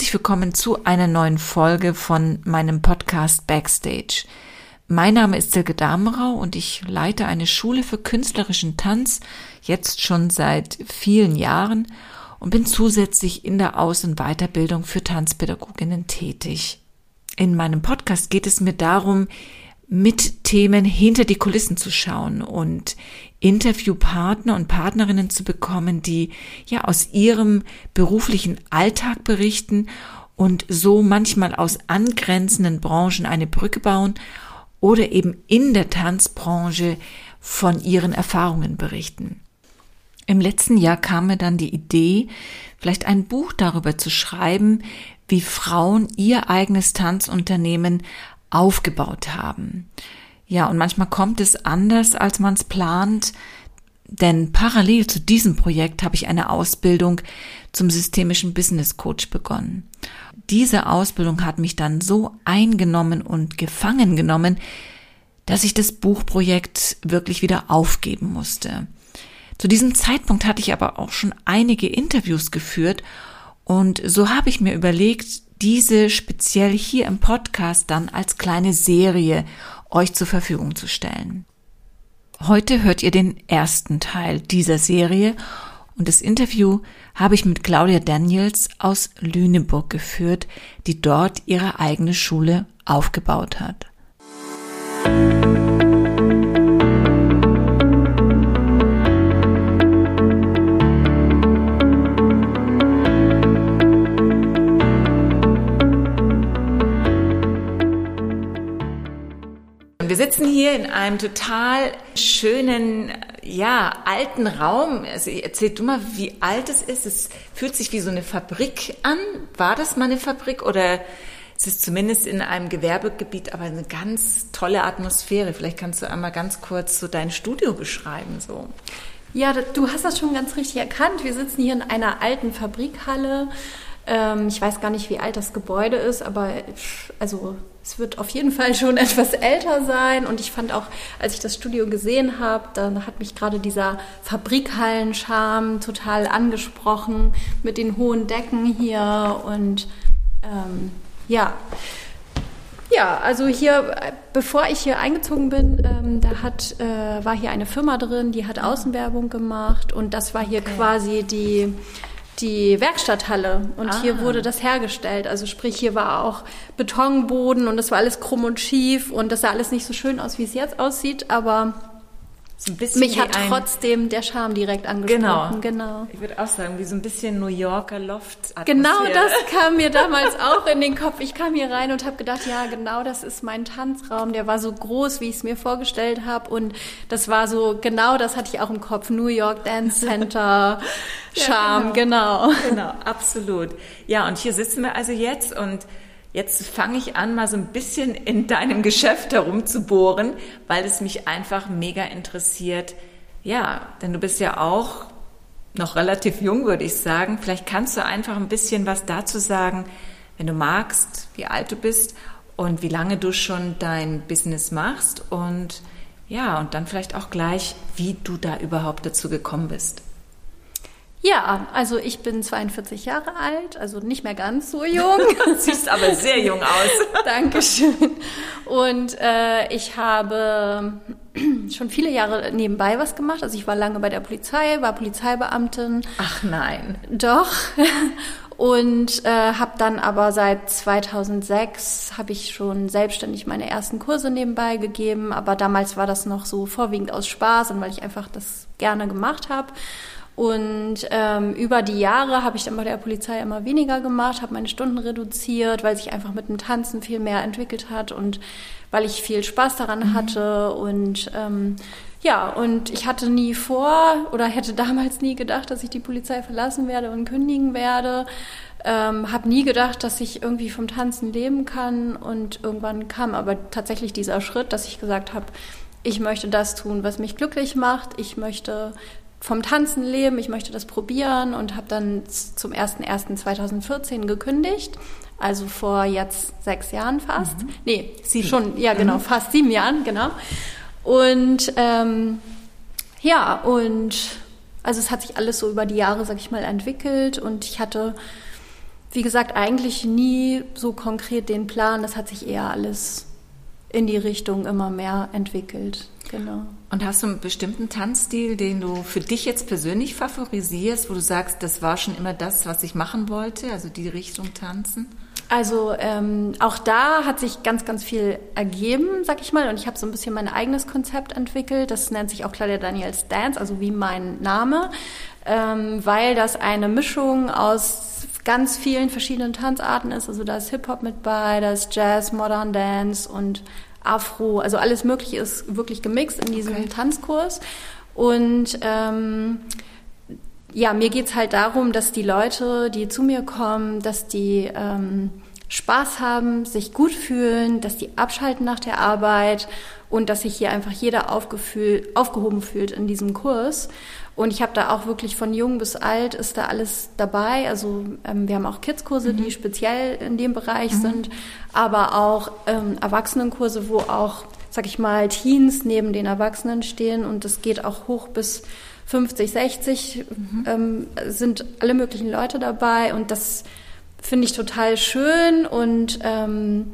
Herzlich willkommen zu einer neuen Folge von meinem Podcast Backstage. Mein Name ist Silke Damenrau und ich leite eine Schule für künstlerischen Tanz jetzt schon seit vielen Jahren und bin zusätzlich in der Aus- und Weiterbildung für Tanzpädagoginnen tätig. In meinem Podcast geht es mir darum, mit Themen hinter die Kulissen zu schauen und Interviewpartner und Partnerinnen zu bekommen, die ja aus ihrem beruflichen Alltag berichten und so manchmal aus angrenzenden Branchen eine Brücke bauen oder eben in der Tanzbranche von ihren Erfahrungen berichten. Im letzten Jahr kam mir dann die Idee, vielleicht ein Buch darüber zu schreiben, wie Frauen ihr eigenes Tanzunternehmen aufgebaut haben. Ja, und manchmal kommt es anders, als man es plant, denn parallel zu diesem Projekt habe ich eine Ausbildung zum systemischen Business Coach begonnen. Diese Ausbildung hat mich dann so eingenommen und gefangen genommen, dass ich das Buchprojekt wirklich wieder aufgeben musste. Zu diesem Zeitpunkt hatte ich aber auch schon einige Interviews geführt und so habe ich mir überlegt, diese speziell hier im Podcast dann als kleine Serie euch zur Verfügung zu stellen. Heute hört ihr den ersten Teil dieser Serie und das Interview habe ich mit Claudia Daniels aus Lüneburg geführt, die dort ihre eigene Schule aufgebaut hat. wir hier in einem total schönen, ja, alten Raum. Also erzähl du mal, wie alt es ist. Es fühlt sich wie so eine Fabrik an. War das mal eine Fabrik oder es ist zumindest in einem Gewerbegebiet, aber eine ganz tolle Atmosphäre. Vielleicht kannst du einmal ganz kurz so dein Studio beschreiben, so. Ja, du hast das schon ganz richtig erkannt. Wir sitzen hier in einer alten Fabrikhalle. Ähm, ich weiß gar nicht, wie alt das Gebäude ist, aber also es wird auf jeden Fall schon etwas älter sein. Und ich fand auch, als ich das Studio gesehen habe, dann hat mich gerade dieser Fabrikhallen-Charme total angesprochen mit den hohen Decken hier. Und ähm, ja. Ja, also hier, bevor ich hier eingezogen bin, ähm, da hat, äh, war hier eine Firma drin, die hat Außenwerbung gemacht und das war hier okay. quasi die die Werkstatthalle und ah. hier wurde das hergestellt. Also sprich, hier war auch Betonboden und das war alles krumm und schief und das sah alles nicht so schön aus, wie es jetzt aussieht, aber so Mich hat trotzdem der Charme direkt angesprochen. Genau. genau. Ich würde auch sagen, wie so ein bisschen New Yorker Loft. -Atmosphäre. Genau das kam mir damals auch in den Kopf. Ich kam hier rein und habe gedacht, ja, genau das ist mein Tanzraum. Der war so groß, wie ich es mir vorgestellt habe. Und das war so, genau das hatte ich auch im Kopf. New York Dance Center, Charme, ja, genau. genau. Genau, absolut. Ja, und hier sitzen wir also jetzt und Jetzt fange ich an, mal so ein bisschen in deinem Geschäft herumzubohren, weil es mich einfach mega interessiert. Ja, denn du bist ja auch noch relativ jung, würde ich sagen. Vielleicht kannst du einfach ein bisschen was dazu sagen, wenn du magst, wie alt du bist und wie lange du schon dein Business machst und ja, und dann vielleicht auch gleich, wie du da überhaupt dazu gekommen bist. Ja, also ich bin 42 Jahre alt, also nicht mehr ganz so jung. Siehst aber sehr jung aus. Dankeschön. Und äh, ich habe schon viele Jahre nebenbei was gemacht. Also ich war lange bei der Polizei, war Polizeibeamtin. Ach nein. Doch. Und äh, habe dann aber seit 2006 habe ich schon selbstständig meine ersten Kurse nebenbei gegeben. Aber damals war das noch so vorwiegend aus Spaß und weil ich einfach das gerne gemacht habe. Und ähm, über die Jahre habe ich dann bei der Polizei immer weniger gemacht, habe meine Stunden reduziert, weil sich einfach mit dem Tanzen viel mehr entwickelt hat und weil ich viel Spaß daran mhm. hatte. Und ähm, ja, und ich hatte nie vor oder hätte damals nie gedacht, dass ich die Polizei verlassen werde und kündigen werde. Ähm, habe nie gedacht, dass ich irgendwie vom Tanzen leben kann. Und irgendwann kam aber tatsächlich dieser Schritt, dass ich gesagt habe, ich möchte das tun, was mich glücklich macht. Ich möchte vom Tanzen leben, ich möchte das probieren und habe dann zum 01.01.2014 gekündigt, also vor jetzt sechs Jahren fast. Mhm. Nee, sieben. schon, ja genau, mhm. fast sieben Jahren, genau. Und ähm, ja, und also es hat sich alles so über die Jahre, sag ich mal, entwickelt und ich hatte wie gesagt, eigentlich nie so konkret den Plan. Das hat sich eher alles in die Richtung immer mehr entwickelt. Genau. Und hast du einen bestimmten Tanzstil, den du für dich jetzt persönlich favorisierst, wo du sagst, das war schon immer das, was ich machen wollte, also die Richtung tanzen? Also ähm, auch da hat sich ganz, ganz viel ergeben, sag ich mal. Und ich habe so ein bisschen mein eigenes Konzept entwickelt. Das nennt sich auch Claudia Daniels Dance, also wie mein Name, ähm, weil das eine Mischung aus ganz vielen verschiedenen Tanzarten ist. Also da ist Hip-Hop mit bei, da ist Jazz, Modern Dance und Afro. Also alles Mögliche ist wirklich gemixt in diesem okay. Tanzkurs. Und ähm, ja, mir geht's halt darum, dass die Leute, die zu mir kommen, dass die ähm, Spaß haben, sich gut fühlen, dass die abschalten nach der Arbeit und dass sich hier einfach jeder aufgehoben fühlt in diesem Kurs. Und ich habe da auch wirklich von jung bis alt ist da alles dabei. Also ähm, wir haben auch Kidskurse, mhm. die speziell in dem Bereich mhm. sind, aber auch ähm, Erwachsenenkurse, wo auch, sag ich mal, Teens neben den Erwachsenen stehen und das geht auch hoch bis 50, 60 mhm. ähm, sind alle möglichen Leute dabei und das finde ich total schön und ähm,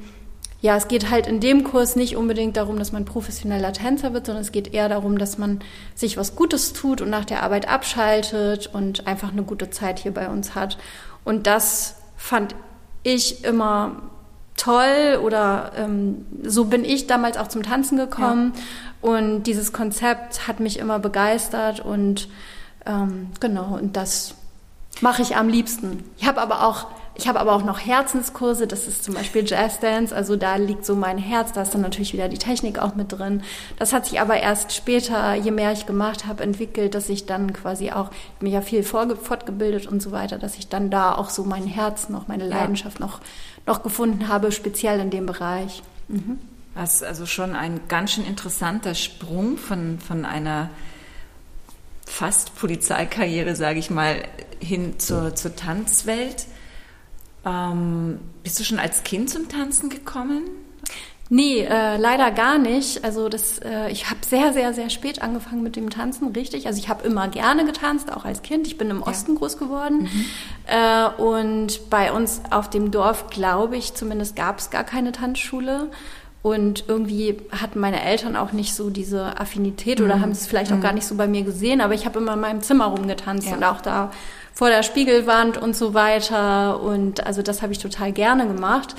ja, es geht halt in dem Kurs nicht unbedingt darum, dass man professioneller Tänzer wird, sondern es geht eher darum, dass man sich was Gutes tut und nach der Arbeit abschaltet und einfach eine gute Zeit hier bei uns hat. Und das fand ich immer toll oder ähm, so bin ich damals auch zum Tanzen gekommen. Ja. Und dieses Konzept hat mich immer begeistert und ähm, genau, und das mache ich am liebsten. Ich habe aber auch ich habe aber auch noch Herzenskurse, das ist zum Beispiel Jazz Dance, also da liegt so mein Herz, da ist dann natürlich wieder die Technik auch mit drin. Das hat sich aber erst später, je mehr ich gemacht habe, entwickelt, dass ich dann quasi auch, mich ja viel fortgebildet und so weiter, dass ich dann da auch so mein Herz noch, meine Leidenschaft ja. noch, noch gefunden habe, speziell in dem Bereich. Mhm. Das ist also schon ein ganz schön interessanter Sprung von, von einer fast Polizeikarriere, sage ich mal, hin zur, zur Tanzwelt. Ähm, bist du schon als Kind zum Tanzen gekommen? Nee, äh, leider gar nicht. Also das, äh, ich habe sehr, sehr, sehr spät angefangen mit dem Tanzen, richtig. Also ich habe immer gerne getanzt, auch als Kind. Ich bin im Osten ja. groß geworden. Mhm. Äh, und bei uns auf dem Dorf, glaube ich, zumindest gab es gar keine Tanzschule. Und irgendwie hatten meine Eltern auch nicht so diese Affinität oder mhm. haben es vielleicht auch mhm. gar nicht so bei mir gesehen. Aber ich habe immer in meinem Zimmer rumgetanzt ja. und auch da vor der Spiegelwand und so weiter. Und also das habe ich total gerne gemacht.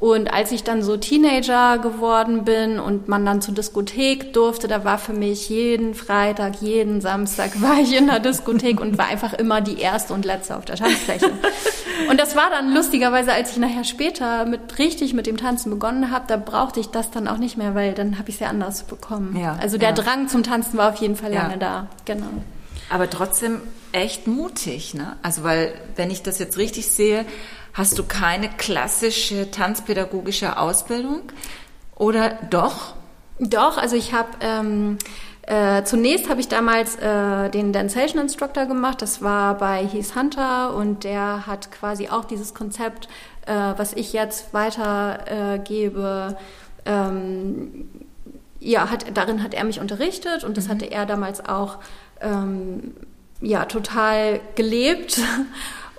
Und als ich dann so Teenager geworden bin und man dann zur Diskothek durfte, da war für mich jeden Freitag, jeden Samstag war ich in der Diskothek und war einfach immer die erste und letzte auf der Tanzfläche. Und das war dann lustigerweise, als ich nachher später mit richtig mit dem Tanzen begonnen habe, da brauchte ich das dann auch nicht mehr, weil dann habe ich es ja anders bekommen. Ja, also der ja. Drang zum Tanzen war auf jeden Fall lange ja. da. Genau. Aber trotzdem echt mutig, ne? Also weil, wenn ich das jetzt richtig sehe, hast du keine klassische tanzpädagogische Ausbildung oder doch? Doch, also ich habe ähm, äh, zunächst habe ich damals äh, den Dancehation Instructor gemacht. Das war bei Heath Hunter und der hat quasi auch dieses Konzept, äh, was ich jetzt weitergebe. Äh, ähm, ja, hat, darin hat er mich unterrichtet und das mhm. hatte er damals auch ähm, ja, total gelebt.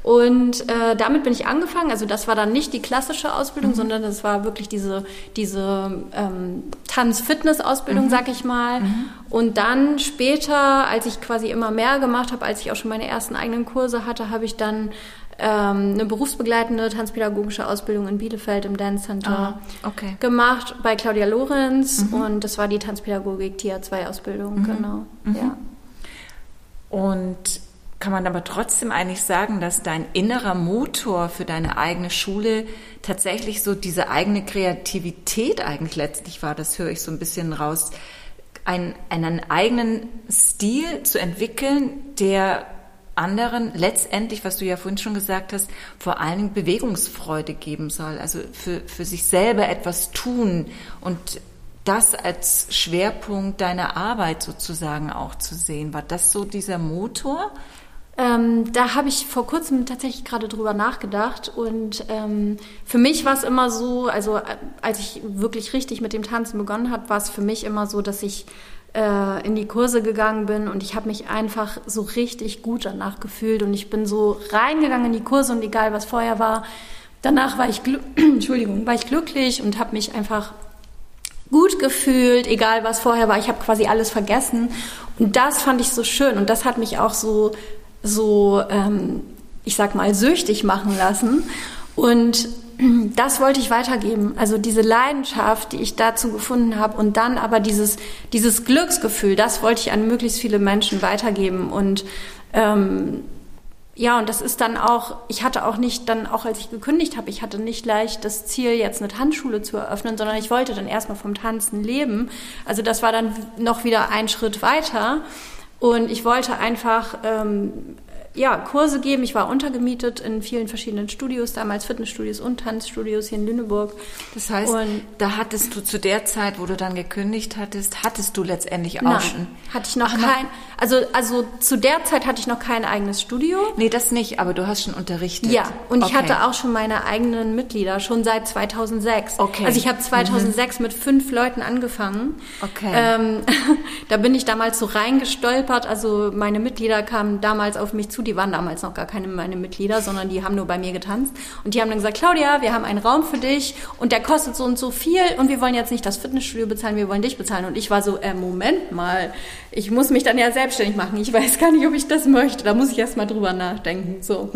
Und äh, damit bin ich angefangen. Also das war dann nicht die klassische Ausbildung, mhm. sondern das war wirklich diese, diese ähm, Tanz-Fitness-Ausbildung, mhm. sag ich mal. Mhm. Und dann später, als ich quasi immer mehr gemacht habe, als ich auch schon meine ersten eigenen Kurse hatte, habe ich dann ähm, eine berufsbegleitende tanzpädagogische Ausbildung in Bielefeld im Dance Center ah, okay. gemacht bei Claudia Lorenz. Mhm. Und das war die Tanzpädagogik Tier 2 Ausbildung, mhm. genau. Mhm. Ja. Und kann man aber trotzdem eigentlich sagen, dass dein innerer Motor für deine eigene Schule tatsächlich so diese eigene Kreativität eigentlich letztlich war. Das höre ich so ein bisschen raus. Ein, einen eigenen Stil zu entwickeln, der anderen letztendlich, was du ja vorhin schon gesagt hast, vor Dingen Bewegungsfreude geben soll. Also für, für sich selber etwas tun und das als Schwerpunkt deiner Arbeit sozusagen auch zu sehen. War das so dieser Motor? Ähm, da habe ich vor kurzem tatsächlich gerade drüber nachgedacht und ähm, für mich war es immer so, also äh, als ich wirklich richtig mit dem Tanzen begonnen habe, war es für mich immer so, dass ich äh, in die Kurse gegangen bin und ich habe mich einfach so richtig gut danach gefühlt und ich bin so reingegangen in die Kurse und egal was vorher war, danach war ich, Entschuldigung, war ich glücklich und habe mich einfach gut gefühlt, egal was vorher war. Ich habe quasi alles vergessen und das fand ich so schön und das hat mich auch so so ähm, ich sag mal süchtig machen lassen und das wollte ich weitergeben. Also diese Leidenschaft, die ich dazu gefunden habe und dann aber dieses, dieses Glücksgefühl, das wollte ich an möglichst viele Menschen weitergeben. Und ähm, ja, und das ist dann auch, ich hatte auch nicht dann, auch als ich gekündigt habe, ich hatte nicht leicht das Ziel, jetzt eine Tanzschule zu eröffnen, sondern ich wollte dann erstmal vom Tanzen leben. Also das war dann noch wieder ein Schritt weiter. Und ich wollte einfach ähm, ja, Kurse geben. Ich war untergemietet in vielen verschiedenen Studios, damals Fitnessstudios und Tanzstudios hier in Lüneburg. Das heißt, und da hattest du zu der Zeit, wo du dann gekündigt hattest, hattest du letztendlich auch schon? hatte ich noch Ach, kein, also, also zu der Zeit hatte ich noch kein eigenes Studio. Nee, das nicht, aber du hast schon unterrichtet. Ja, und okay. ich hatte auch schon meine eigenen Mitglieder, schon seit 2006. Okay. Also ich habe 2006 mhm. mit fünf Leuten angefangen. Okay. Ähm, da bin ich damals so reingestolpert, also meine Mitglieder kamen damals auf mich zu die waren damals noch gar keine meine Mitglieder, sondern die haben nur bei mir getanzt. Und die haben dann gesagt, Claudia, wir haben einen Raum für dich und der kostet so und so viel und wir wollen jetzt nicht das Fitnessstudio bezahlen, wir wollen dich bezahlen. Und ich war so, äh, Moment mal, ich muss mich dann ja selbstständig machen. Ich weiß gar nicht, ob ich das möchte. Da muss ich erst mal drüber nachdenken. So.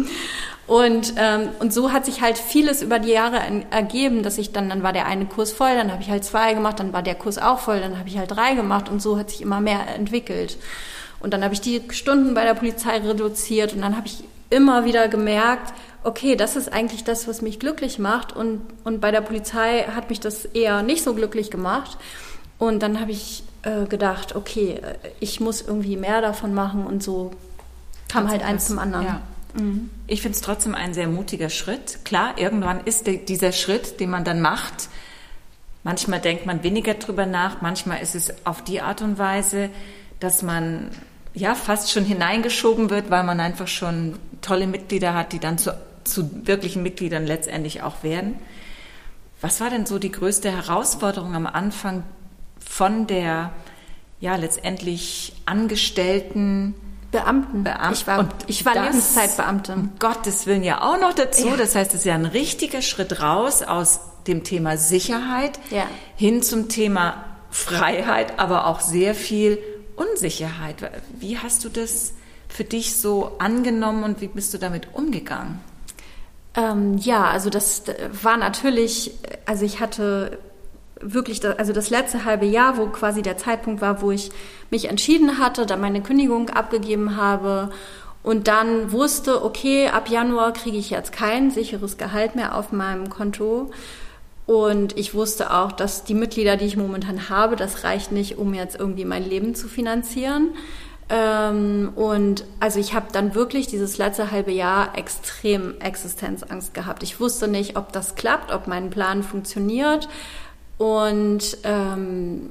Und, ähm, und so hat sich halt vieles über die Jahre ergeben, dass ich dann, dann war der eine Kurs voll, dann habe ich halt zwei gemacht, dann war der Kurs auch voll, dann habe ich halt drei gemacht und so hat sich immer mehr entwickelt. Und dann habe ich die Stunden bei der Polizei reduziert und dann habe ich immer wieder gemerkt, okay, das ist eigentlich das, was mich glücklich macht. Und, und bei der Polizei hat mich das eher nicht so glücklich gemacht. Und dann habe ich äh, gedacht, okay, ich muss irgendwie mehr davon machen und so kam halt eins zum anderen. Ja. Mhm. Ich finde es trotzdem ein sehr mutiger Schritt. Klar, irgendwann ist der, dieser Schritt, den man dann macht. Manchmal denkt man weniger drüber nach, manchmal ist es auf die Art und Weise, dass man ja fast schon hineingeschoben wird, weil man einfach schon tolle Mitglieder hat, die dann zu, zu wirklichen Mitgliedern letztendlich auch werden. Was war denn so die größte Herausforderung am Anfang von der ja letztendlich Angestellten Beamten. Beamten. Ich war, und ich war Lebenszeitbeamte. Um Gottes Willen ja auch noch dazu. Ja. Das heißt, es ist ja ein richtiger Schritt raus aus dem Thema Sicherheit ja. hin zum Thema Freiheit, aber auch sehr viel Unsicherheit. Wie hast du das für dich so angenommen und wie bist du damit umgegangen? Ähm, ja, also das war natürlich, also ich hatte wirklich, das, also das letzte halbe Jahr, wo quasi der Zeitpunkt war, wo ich mich entschieden hatte, da meine Kündigung abgegeben habe und dann wusste, okay, ab Januar kriege ich jetzt kein sicheres Gehalt mehr auf meinem Konto. Und ich wusste auch, dass die Mitglieder, die ich momentan habe, das reicht nicht, um jetzt irgendwie mein Leben zu finanzieren. Ähm, und also ich habe dann wirklich dieses letzte halbe Jahr extrem Existenzangst gehabt. Ich wusste nicht, ob das klappt, ob mein Plan funktioniert. Und ähm,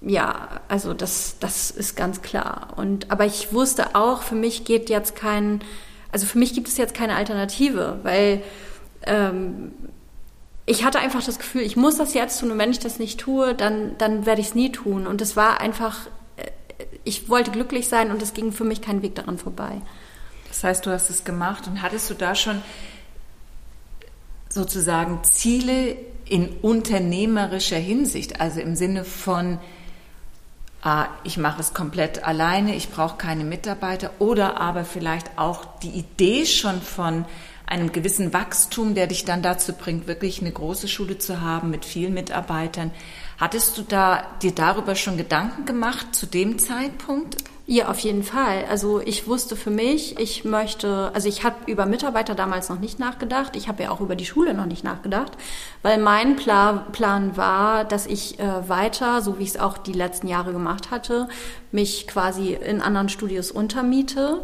ja, also das, das ist ganz klar. Und aber ich wusste auch, für mich geht jetzt kein, also für mich gibt es jetzt keine Alternative, weil ähm, ich hatte einfach das Gefühl, ich muss das jetzt tun und wenn ich das nicht tue, dann, dann werde ich es nie tun. Und es war einfach, äh, ich wollte glücklich sein und es ging für mich kein Weg daran vorbei. Das heißt, du hast es gemacht und hattest du da schon sozusagen Ziele in unternehmerischer Hinsicht, also im Sinne von, ah, ich mache es komplett alleine, ich brauche keine Mitarbeiter oder aber vielleicht auch die Idee schon von, einem gewissen Wachstum, der dich dann dazu bringt, wirklich eine große Schule zu haben mit vielen Mitarbeitern. Hattest du da dir darüber schon Gedanken gemacht zu dem Zeitpunkt? Ja, auf jeden Fall. Also ich wusste für mich, ich möchte, also ich habe über Mitarbeiter damals noch nicht nachgedacht. Ich habe ja auch über die Schule noch nicht nachgedacht, weil mein Plan, Plan war, dass ich äh, weiter, so wie ich es auch die letzten Jahre gemacht hatte, mich quasi in anderen Studios untermiete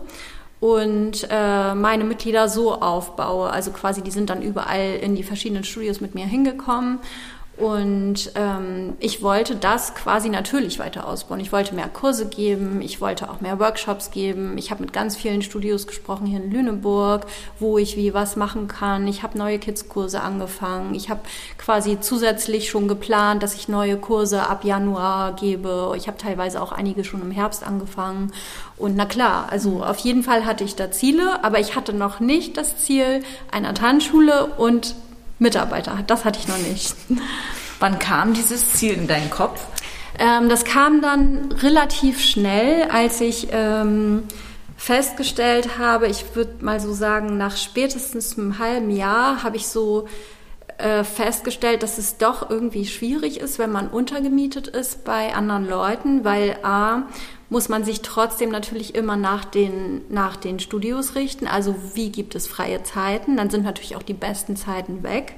und äh, meine Mitglieder so aufbaue. Also quasi, die sind dann überall in die verschiedenen Studios mit mir hingekommen Und ähm, ich wollte das quasi natürlich weiter ausbauen. Ich wollte mehr Kurse geben, ich wollte auch mehr Workshops geben. Ich habe mit ganz vielen Studios gesprochen hier in Lüneburg, wo ich wie was machen kann. Ich habe neue Kids-Kurse angefangen. Ich habe quasi zusätzlich schon geplant, dass ich neue Kurse ab Januar gebe. Ich habe teilweise auch einige schon im Herbst angefangen. Und na klar, also auf jeden Fall hatte ich da Ziele, aber ich hatte noch nicht das Ziel einer Tanzschule und Mitarbeiter. Das hatte ich noch nicht. Wann kam dieses Ziel in deinen Kopf? Ähm, das kam dann relativ schnell, als ich ähm, festgestellt habe, ich würde mal so sagen, nach spätestens einem halben Jahr habe ich so äh, festgestellt, dass es doch irgendwie schwierig ist, wenn man untergemietet ist bei anderen Leuten, weil a muss man sich trotzdem natürlich immer nach den, nach den Studios richten. Also wie gibt es freie Zeiten? Dann sind natürlich auch die besten Zeiten weg,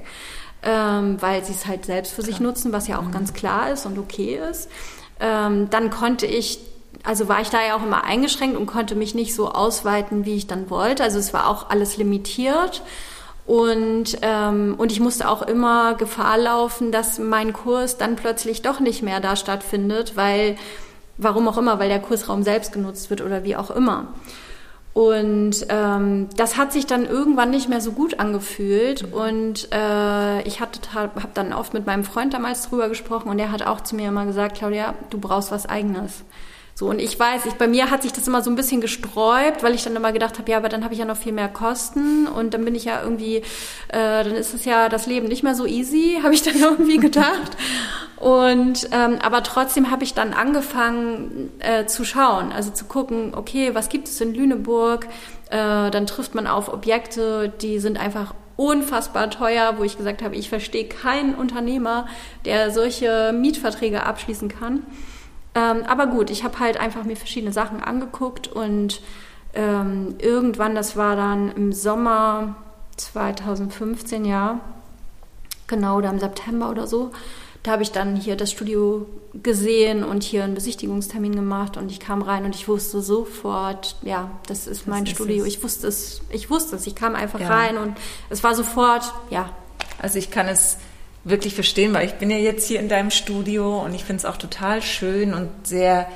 ähm, weil sie es halt selbst für sich nutzen, was ja auch mhm. ganz klar ist und okay ist. Ähm, dann konnte ich also war ich da ja auch immer eingeschränkt und konnte mich nicht so ausweiten, wie ich dann wollte. Also es war auch alles limitiert. Und, ähm, und ich musste auch immer Gefahr laufen, dass mein Kurs dann plötzlich doch nicht mehr da stattfindet, weil Warum auch immer, weil der Kursraum selbst genutzt wird oder wie auch immer. Und ähm, das hat sich dann irgendwann nicht mehr so gut angefühlt. Und äh, ich habe dann oft mit meinem Freund damals drüber gesprochen und er hat auch zu mir immer gesagt, Claudia, du brauchst was Eigenes. So, und ich weiß, ich, bei mir hat sich das immer so ein bisschen gesträubt, weil ich dann immer gedacht habe, ja, aber dann habe ich ja noch viel mehr Kosten und dann bin ich ja irgendwie, äh, dann ist es ja das Leben nicht mehr so easy, habe ich dann irgendwie gedacht. Und ähm, aber trotzdem habe ich dann angefangen äh, zu schauen, also zu gucken, okay, was gibt es in Lüneburg? Äh, dann trifft man auf Objekte, die sind einfach unfassbar teuer, wo ich gesagt habe, ich verstehe keinen Unternehmer, der solche Mietverträge abschließen kann. Ähm, aber gut, ich habe halt einfach mir verschiedene Sachen angeguckt und ähm, irgendwann, das war dann im Sommer 2015, ja, genau, oder im September oder so, da habe ich dann hier das Studio gesehen und hier einen Besichtigungstermin gemacht und ich kam rein und ich wusste sofort, ja, das ist mein das Studio. Ist ich wusste es, ich wusste es. Ich kam einfach ja. rein und es war sofort, ja. Also ich kann es wirklich verstehen, weil ich bin ja jetzt hier in deinem Studio und ich finde es auch total schön und sehr,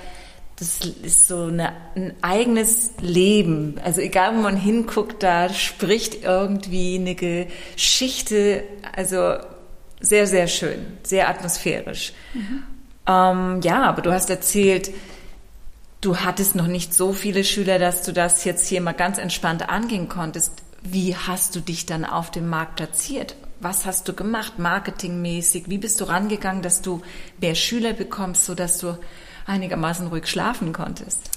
das ist so eine, ein eigenes Leben. Also egal, wo man hinguckt, da spricht irgendwie eine Geschichte, also sehr, sehr schön, sehr atmosphärisch. Mhm. Ähm, ja, aber du hast erzählt, du hattest noch nicht so viele Schüler, dass du das jetzt hier mal ganz entspannt angehen konntest. Wie hast du dich dann auf dem Markt platziert? Was hast du gemacht, marketingmäßig? Wie bist du rangegangen, dass du mehr Schüler bekommst, sodass du einigermaßen ruhig schlafen konntest?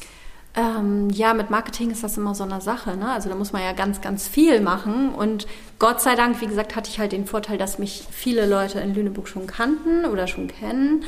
Ähm, ja, mit Marketing ist das immer so eine Sache. Ne? Also da muss man ja ganz, ganz viel machen. Und Gott sei Dank, wie gesagt, hatte ich halt den Vorteil, dass mich viele Leute in Lüneburg schon kannten oder schon kennen.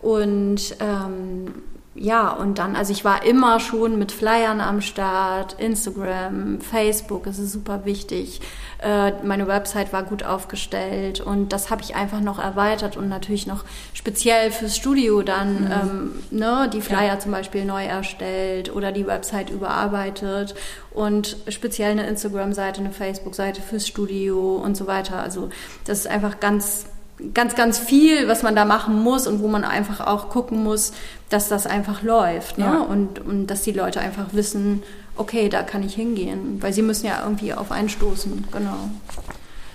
Und ähm, ja, und dann, also ich war immer schon mit Flyern am Start, Instagram, Facebook, das ist super wichtig. Äh, meine Website war gut aufgestellt und das habe ich einfach noch erweitert und natürlich noch speziell fürs Studio dann mhm. ähm, ne, die Flyer ja. zum Beispiel neu erstellt oder die Website überarbeitet und speziell eine Instagram-Seite, eine Facebook-Seite fürs Studio und so weiter. Also das ist einfach ganz ganz, ganz viel, was man da machen muss und wo man einfach auch gucken muss, dass das einfach läuft. Ne? Ja. Und, und dass die Leute einfach wissen, okay, da kann ich hingehen. Weil sie müssen ja irgendwie auf einen stoßen. Genau.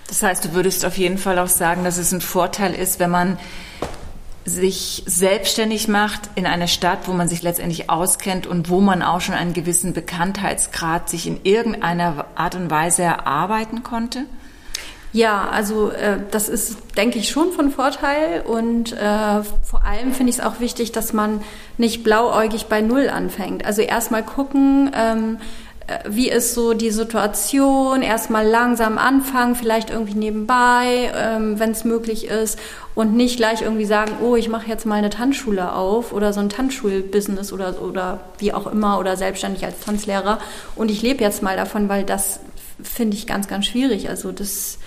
Das heißt, du würdest auf jeden Fall auch sagen, dass es ein Vorteil ist, wenn man sich selbstständig macht in einer Stadt, wo man sich letztendlich auskennt und wo man auch schon einen gewissen Bekanntheitsgrad sich in irgendeiner Art und Weise erarbeiten konnte? Ja, also äh, das ist, denke ich, schon von Vorteil und äh, vor allem finde ich es auch wichtig, dass man nicht blauäugig bei Null anfängt. Also erstmal gucken, ähm, äh, wie ist so die Situation, erstmal langsam anfangen, vielleicht irgendwie nebenbei, ähm, wenn es möglich ist und nicht gleich irgendwie sagen, oh, ich mache jetzt mal eine Tanzschule auf oder so ein Tanzschulbusiness oder, oder wie auch immer oder selbstständig als Tanzlehrer und ich lebe jetzt mal davon, weil das finde ich ganz, ganz schwierig. Also das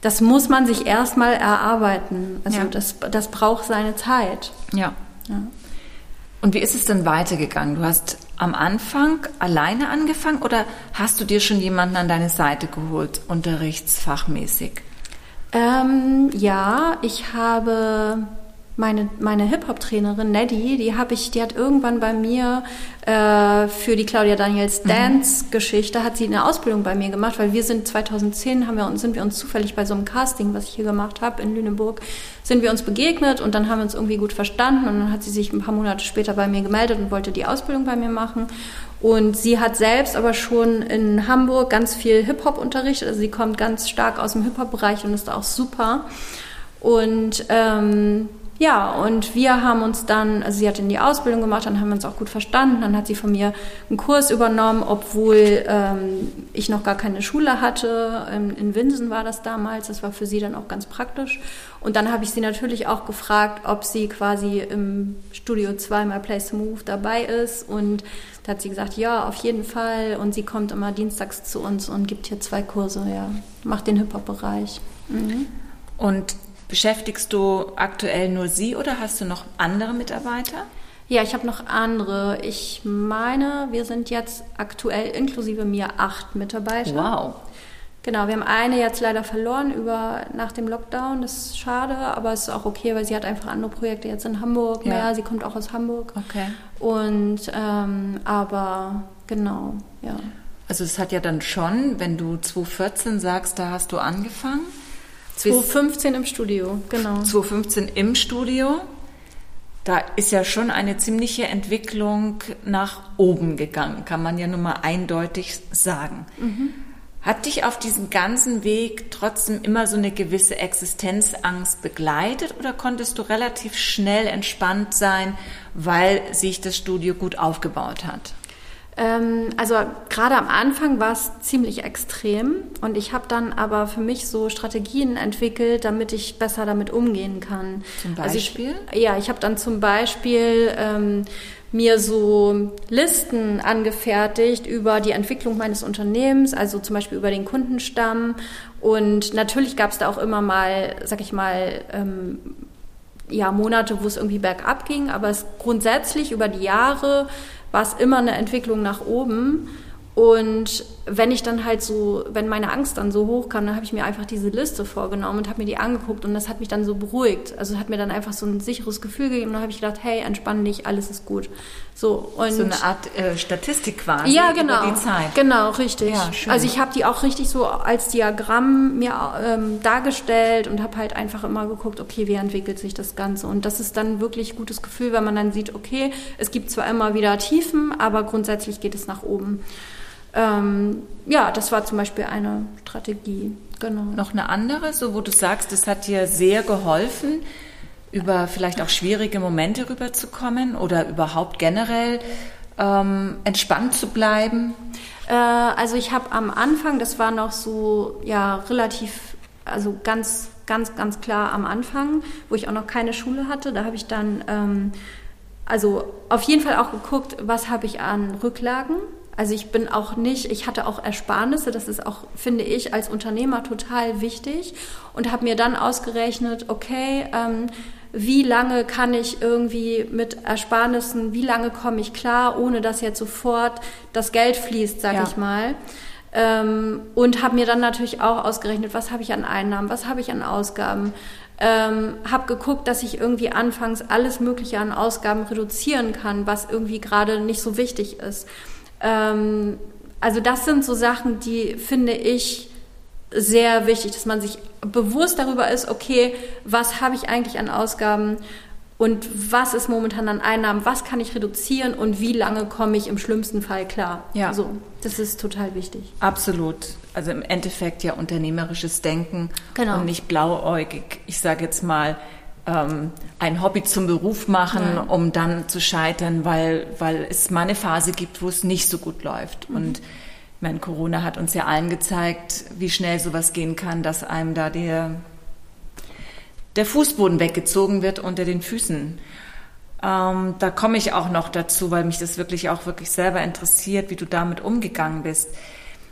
das muss man sich erstmal erarbeiten. Also ja. das, das braucht seine Zeit. Ja. ja. Und wie ist es denn weitergegangen? Du hast am Anfang alleine angefangen oder hast du dir schon jemanden an deine Seite geholt, unterrichtsfachmäßig? Ähm, ja, ich habe meine, meine Hip-Hop-Trainerin Neddy, die habe ich, die hat irgendwann bei mir äh, für die Claudia Daniels mhm. Dance-Geschichte, hat sie eine Ausbildung bei mir gemacht, weil wir sind 2010 haben wir uns, sind wir uns zufällig bei so einem Casting, was ich hier gemacht habe in Lüneburg, sind wir uns begegnet und dann haben wir uns irgendwie gut verstanden und dann hat sie sich ein paar Monate später bei mir gemeldet und wollte die Ausbildung bei mir machen. Und sie hat selbst aber schon in Hamburg ganz viel Hip-Hop unterrichtet. Also sie kommt ganz stark aus dem Hip-Hop-Bereich und ist da auch super. Und ähm, ja, und wir haben uns dann, also sie hat in die Ausbildung gemacht, dann haben wir uns auch gut verstanden. Dann hat sie von mir einen Kurs übernommen, obwohl ähm, ich noch gar keine Schule hatte. In, in Winsen war das damals. Das war für sie dann auch ganz praktisch. Und dann habe ich sie natürlich auch gefragt, ob sie quasi im Studio 2 My Place to Move dabei ist. Und da hat sie gesagt, ja, auf jeden Fall. Und sie kommt immer dienstags zu uns und gibt hier zwei Kurse, ja, macht den Hip-Hop-Bereich. Mhm. Und Beschäftigst du aktuell nur sie oder hast du noch andere Mitarbeiter? Ja, ich habe noch andere. Ich meine, wir sind jetzt aktuell inklusive mir acht Mitarbeiter. Wow. Genau, wir haben eine jetzt leider verloren über nach dem Lockdown. Das ist schade, aber es ist auch okay, weil sie hat einfach andere Projekte jetzt in Hamburg ja. mehr. Sie kommt auch aus Hamburg. Okay. Und ähm, aber genau, ja. Also es hat ja dann schon, wenn du 2014 sagst, da hast du angefangen 2015 im Studio, genau. 2015 im Studio. Da ist ja schon eine ziemliche Entwicklung nach oben gegangen, kann man ja nun mal eindeutig sagen. Mhm. Hat dich auf diesem ganzen Weg trotzdem immer so eine gewisse Existenzangst begleitet oder konntest du relativ schnell entspannt sein, weil sich das Studio gut aufgebaut hat? Ähm, also gerade am Anfang war es ziemlich extrem und ich habe dann aber für mich so Strategien entwickelt, damit ich besser damit umgehen kann. Zum Beispiel? Also ich, ja, ich habe dann zum Beispiel ähm, mir so Listen angefertigt über die Entwicklung meines Unternehmens, also zum Beispiel über den Kundenstamm. Und natürlich gab es da auch immer mal, sag ich mal, ähm, ja, Monate, wo es irgendwie bergab ging, aber es grundsätzlich über die Jahre war es immer eine Entwicklung nach oben. Und wenn ich dann halt so, wenn meine Angst dann so hoch kam, dann habe ich mir einfach diese Liste vorgenommen und habe mir die angeguckt und das hat mich dann so beruhigt. Also hat mir dann einfach so ein sicheres Gefühl gegeben. Und dann habe ich gedacht, hey, entspann dich, alles ist gut. So, und so eine Art äh, Statistik quasi ja, genau, über die Zeit. Genau, richtig. Ja, schön. Also ich habe die auch richtig so als Diagramm mir ähm, dargestellt und habe halt einfach immer geguckt, okay, wie entwickelt sich das Ganze. Und das ist dann wirklich gutes Gefühl, wenn man dann sieht, okay, es gibt zwar immer wieder Tiefen, aber grundsätzlich geht es nach oben. Ähm, ja, das war zum Beispiel eine Strategie. Genau. Noch eine andere, so wo du sagst, das hat dir sehr geholfen, über vielleicht auch schwierige Momente rüberzukommen oder überhaupt generell ähm, entspannt zu bleiben? Äh, also ich habe am Anfang, das war noch so ja relativ, also ganz ganz ganz klar am Anfang, wo ich auch noch keine Schule hatte, da habe ich dann ähm, also auf jeden Fall auch geguckt, was habe ich an Rücklagen also ich bin auch nicht, ich hatte auch Ersparnisse, das ist auch, finde ich, als Unternehmer total wichtig und habe mir dann ausgerechnet, okay, ähm, wie lange kann ich irgendwie mit Ersparnissen, wie lange komme ich klar, ohne dass jetzt sofort das Geld fließt, sag ja. ich mal. Ähm, und habe mir dann natürlich auch ausgerechnet, was habe ich an Einnahmen, was habe ich an Ausgaben. Ähm, habe geguckt, dass ich irgendwie anfangs alles Mögliche an Ausgaben reduzieren kann, was irgendwie gerade nicht so wichtig ist. Ähm, also das sind so Sachen, die finde ich sehr wichtig, dass man sich bewusst darüber ist, okay, was habe ich eigentlich an Ausgaben und was ist momentan an Einnahmen, was kann ich reduzieren und wie lange komme ich im schlimmsten Fall klar. Ja. So, das ist total wichtig. Absolut. Also im Endeffekt ja unternehmerisches Denken genau. und nicht blauäugig. Ich sage jetzt mal, ähm, ein Hobby zum Beruf machen, Nein. um dann zu scheitern, weil, weil es mal eine Phase gibt, wo es nicht so gut läuft. Mhm. Und ich meine, Corona hat uns ja allen gezeigt, wie schnell sowas gehen kann, dass einem da der, der Fußboden weggezogen wird unter den Füßen. Ähm, da komme ich auch noch dazu, weil mich das wirklich auch wirklich selber interessiert, wie du damit umgegangen bist.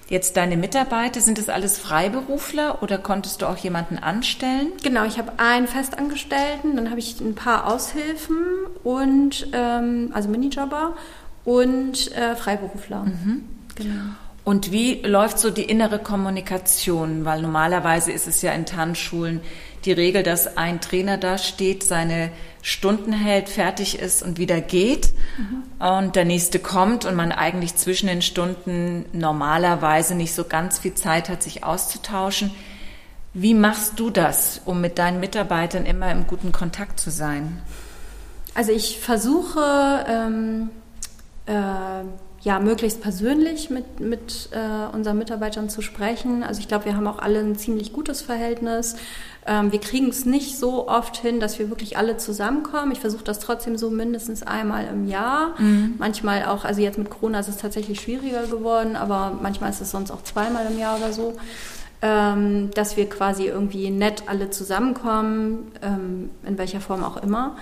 Jetzt deine Mitarbeiter, sind das alles Freiberufler oder konntest du auch jemanden anstellen? Genau, ich habe einen Festangestellten, dann habe ich ein paar Aushilfen und ähm, also Minijobber und äh, Freiberufler. Mhm. Genau. Und wie läuft so die innere Kommunikation? Weil normalerweise ist es ja in Tanzschulen die Regel, dass ein Trainer da steht, seine Stunden hält, fertig ist und wieder geht mhm. und der nächste kommt und man eigentlich zwischen den Stunden normalerweise nicht so ganz viel Zeit hat, sich auszutauschen. Wie machst du das, um mit deinen Mitarbeitern immer im guten Kontakt zu sein? Also ich versuche ähm, äh, ja möglichst persönlich mit, mit äh, unseren Mitarbeitern zu sprechen. Also ich glaube, wir haben auch alle ein ziemlich gutes Verhältnis. Ähm, wir kriegen es nicht so oft hin, dass wir wirklich alle zusammenkommen. Ich versuche das trotzdem so mindestens einmal im Jahr. Mhm. Manchmal auch, also jetzt mit Corona ist es tatsächlich schwieriger geworden, aber manchmal ist es sonst auch zweimal im Jahr oder so. Ähm, dass wir quasi irgendwie nett alle zusammenkommen, ähm, in welcher Form auch immer.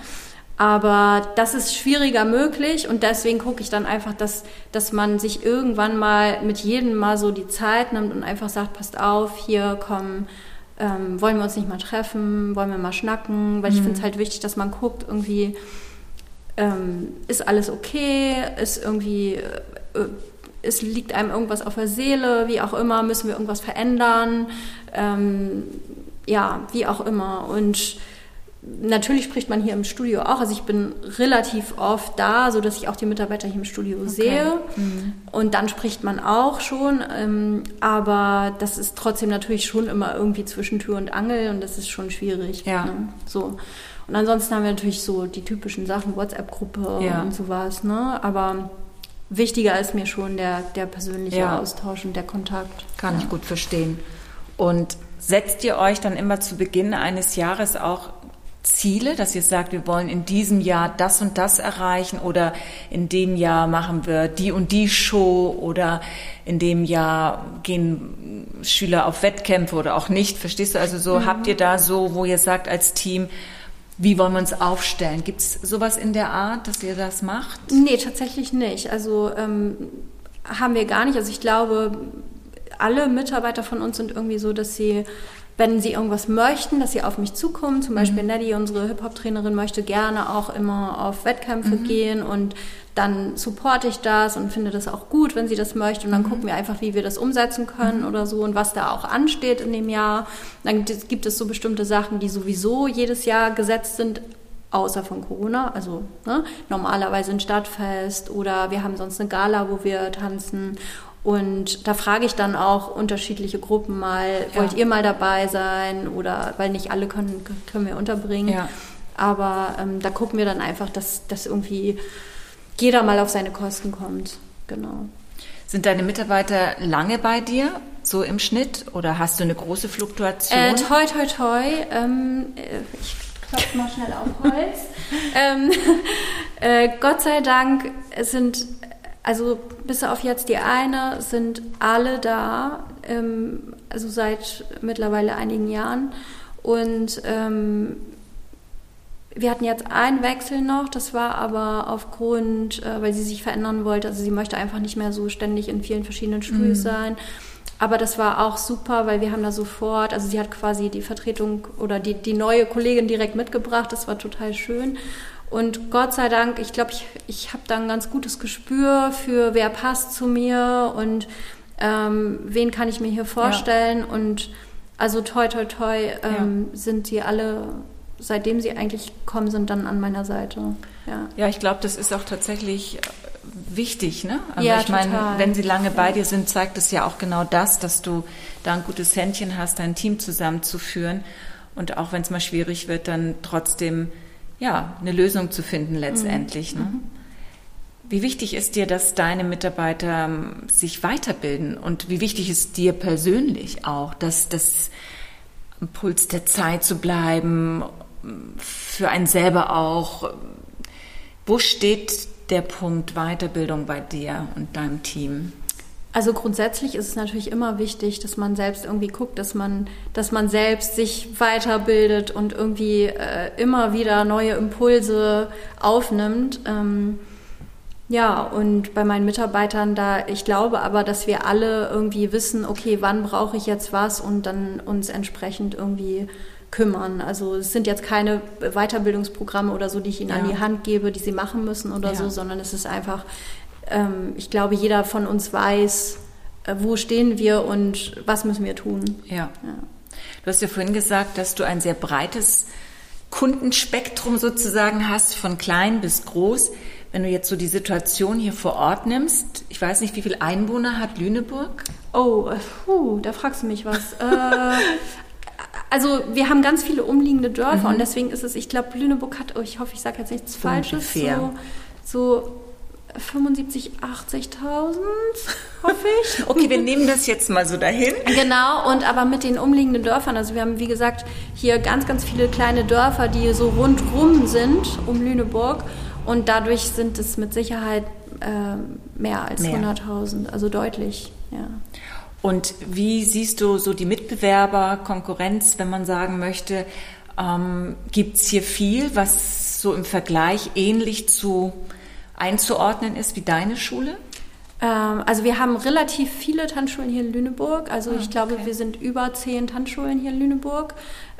Aber das ist schwieriger möglich und deswegen gucke ich dann einfach, dass, dass man sich irgendwann mal mit jedem mal so die Zeit nimmt und einfach sagt, passt auf, hier kommen, ähm, wollen wir uns nicht mal treffen, wollen wir mal schnacken, weil mhm. ich finde es halt wichtig, dass man guckt, irgendwie ähm, ist alles okay, ist irgendwie, äh, es liegt einem irgendwas auf der Seele, wie auch immer, müssen wir irgendwas verändern, ähm, ja, wie auch immer. Und Natürlich spricht man hier im Studio auch. Also ich bin relativ oft da, so dass ich auch die Mitarbeiter hier im Studio okay. sehe. Mhm. Und dann spricht man auch schon. Ähm, aber das ist trotzdem natürlich schon immer irgendwie zwischen Tür und Angel und das ist schon schwierig. Ja. Ne? So. Und ansonsten haben wir natürlich so die typischen Sachen, WhatsApp-Gruppe ja. und sowas. Ne? Aber wichtiger ist mir schon der, der persönliche ja. Austausch und der Kontakt. Kann ja. ich gut verstehen. Und setzt ihr euch dann immer zu Beginn eines Jahres auch Ziele, dass ihr sagt, wir wollen in diesem Jahr das und das erreichen oder in dem Jahr machen wir die und die Show oder in dem Jahr gehen Schüler auf Wettkämpfe oder auch nicht. Verstehst du? Also so mhm. habt ihr da so, wo ihr sagt als Team, wie wollen wir uns aufstellen? Gibt es sowas in der Art, dass ihr das macht? Nee, tatsächlich nicht. Also ähm, haben wir gar nicht. Also ich glaube, alle Mitarbeiter von uns sind irgendwie so, dass sie wenn sie irgendwas möchten, dass sie auf mich zukommen. Zum Beispiel mhm. Neddy, unsere Hip-Hop-Trainerin, möchte gerne auch immer auf Wettkämpfe mhm. gehen und dann supporte ich das und finde das auch gut, wenn sie das möchte. Und dann mhm. gucken wir einfach, wie wir das umsetzen können mhm. oder so und was da auch ansteht in dem Jahr. Dann gibt es so bestimmte Sachen, die sowieso jedes Jahr gesetzt sind, außer von Corona. Also ne, normalerweise ein Stadtfest oder wir haben sonst eine Gala, wo wir tanzen und da frage ich dann auch unterschiedliche Gruppen mal, ja. wollt ihr mal dabei sein? Oder weil nicht alle können, können wir unterbringen. Ja. Aber ähm, da gucken wir dann einfach, dass, dass irgendwie jeder mal auf seine Kosten kommt. Genau. Sind deine Mitarbeiter lange bei dir, so im Schnitt? Oder hast du eine große Fluktuation? Äh, toi, toi, toi. Ähm, äh, ich klopfe mal schnell auf Holz. ähm, äh, Gott sei Dank sind also bis auf jetzt die eine sind alle da, ähm, also seit mittlerweile einigen Jahren. Und ähm, wir hatten jetzt einen Wechsel noch, das war aber aufgrund, äh, weil sie sich verändern wollte. Also sie möchte einfach nicht mehr so ständig in vielen verschiedenen Studios mhm. sein. Aber das war auch super, weil wir haben da sofort, also sie hat quasi die Vertretung oder die, die neue Kollegin direkt mitgebracht. Das war total schön. Und Gott sei Dank, ich glaube, ich, ich habe da ein ganz gutes Gespür für, wer passt zu mir und ähm, wen kann ich mir hier vorstellen. Ja. Und also toi, toi, toi ähm, ja. sind die alle, seitdem sie eigentlich kommen, sind dann an meiner Seite. Ja, ja ich glaube, das ist auch tatsächlich äh, wichtig. Ne? Also ja, ich meine, wenn sie lange bei dir sind, zeigt es ja auch genau das, dass du da ein gutes Händchen hast, dein Team zusammenzuführen. Und auch wenn es mal schwierig wird, dann trotzdem ja, eine Lösung zu finden letztendlich. Mhm. Ne? Wie wichtig ist dir, dass deine Mitarbeiter ähm, sich weiterbilden und wie wichtig ist dir persönlich auch, dass das am Puls der Zeit zu bleiben, für einen selber auch? Wo steht der Punkt Weiterbildung bei dir und deinem Team? Also grundsätzlich ist es natürlich immer wichtig, dass man selbst irgendwie guckt, dass man, dass man selbst sich weiterbildet und irgendwie äh, immer wieder neue Impulse aufnimmt. Ähm, ja, und bei meinen Mitarbeitern da, ich glaube aber, dass wir alle irgendwie wissen, okay, wann brauche ich jetzt was und dann uns entsprechend irgendwie kümmern. Also es sind jetzt keine Weiterbildungsprogramme oder so, die ich ihnen ja. an die Hand gebe, die sie machen müssen oder ja. so, sondern es ist einfach ähm, ich glaube, jeder von uns weiß, äh, wo stehen wir und was müssen wir tun. Ja. ja. Du hast ja vorhin gesagt, dass du ein sehr breites Kundenspektrum sozusagen hast, von klein bis groß. Wenn du jetzt so die Situation hier vor Ort nimmst, ich weiß nicht, wie viele Einwohner hat Lüneburg? Oh, puh, da fragst du mich was. äh, also wir haben ganz viele umliegende Dörfer mhm. und deswegen ist es, ich glaube, Lüneburg hat, oh, ich hoffe, ich sage jetzt nichts Falsches, so, so 75, 80.000, hoffe ich. okay, wir nehmen das jetzt mal so dahin. Genau, und aber mit den umliegenden Dörfern, also wir haben, wie gesagt, hier ganz, ganz viele kleine Dörfer, die so rundrum sind um Lüneburg und dadurch sind es mit Sicherheit äh, mehr als 100.000, also deutlich, ja. Und wie siehst du so die Mitbewerber, Konkurrenz, wenn man sagen möchte, ähm, gibt es hier viel, was so im Vergleich ähnlich zu einzuordnen ist wie deine Schule? Ähm, also wir haben relativ viele Tanzschulen hier in Lüneburg. Also ah, ich glaube, okay. wir sind über zehn Tanzschulen hier in Lüneburg.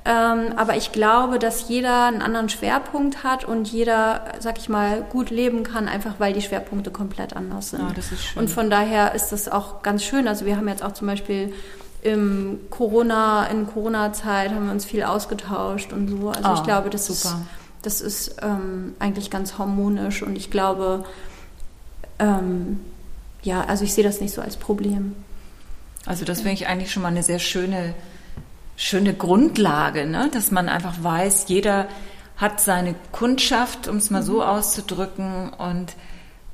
Ähm, aber ich glaube, dass jeder einen anderen Schwerpunkt hat und jeder, sag ich mal, gut leben kann, einfach weil die Schwerpunkte komplett anders sind. Ah, das ist schön. Und von daher ist das auch ganz schön. Also wir haben jetzt auch zum Beispiel im Corona, in Corona-Zeit haben wir uns viel ausgetauscht und so. Also oh, ich glaube, das super. ist, das ist ähm, eigentlich ganz harmonisch und ich glaube, ähm, ja, also ich sehe das nicht so als Problem. Also das finde ich eigentlich schon mal eine sehr schöne schöne Grundlage, ne? dass man einfach weiß, jeder hat seine Kundschaft, um es mal so mhm. auszudrücken. Und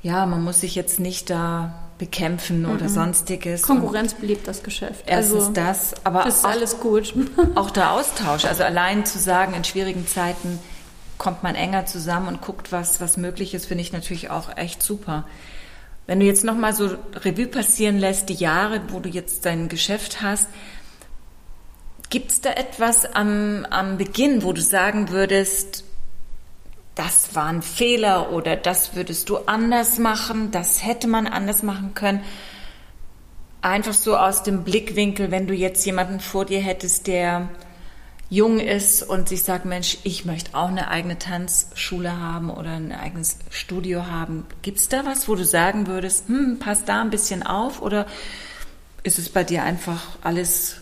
ja, man muss sich jetzt nicht da bekämpfen mhm. oder sonstiges. Konkurrenz belebt das Geschäft. Erstens also, das, aber ist auch, alles gut. auch der Austausch. Also allein zu sagen, in schwierigen Zeiten kommt man enger zusammen und guckt, was, was möglich ist, finde ich natürlich auch echt super. Wenn du jetzt nochmal so Revue passieren lässt, die Jahre, wo du jetzt dein Geschäft hast, Gibt es da etwas am, am Beginn, wo du sagen würdest, das war ein Fehler oder das würdest du anders machen, das hätte man anders machen können? Einfach so aus dem Blickwinkel, wenn du jetzt jemanden vor dir hättest, der jung ist und sich sagt, Mensch, ich möchte auch eine eigene Tanzschule haben oder ein eigenes Studio haben. Gibt es da was, wo du sagen würdest, hm, pass da ein bisschen auf oder ist es bei dir einfach alles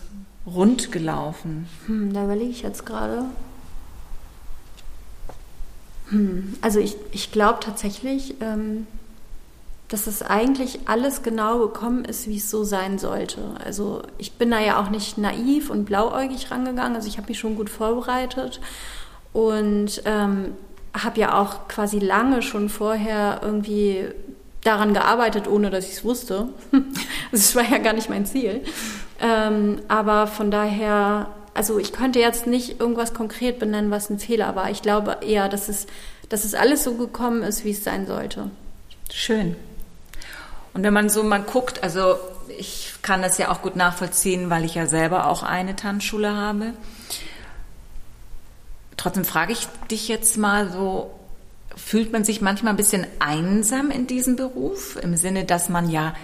rund gelaufen? Hm, da überlege ich jetzt gerade. Hm, also ich, ich glaube tatsächlich, ähm, dass es eigentlich alles genau gekommen ist, wie es so sein sollte. Also ich bin da ja auch nicht naiv und blauäugig rangegangen. Also ich habe mich schon gut vorbereitet und ähm, habe ja auch quasi lange schon vorher irgendwie daran gearbeitet, ohne dass ich es wusste. das war ja gar nicht mein Ziel. Ähm, aber von daher, also ich könnte jetzt nicht irgendwas konkret benennen, was ein Fehler war. Ich glaube eher, dass es, dass es alles so gekommen ist, wie es sein sollte. Schön. Und wenn man so mal guckt, also ich kann das ja auch gut nachvollziehen, weil ich ja selber auch eine Tanzschule habe. Trotzdem frage ich dich jetzt mal so, fühlt man sich manchmal ein bisschen einsam in diesem Beruf? Im Sinne, dass man ja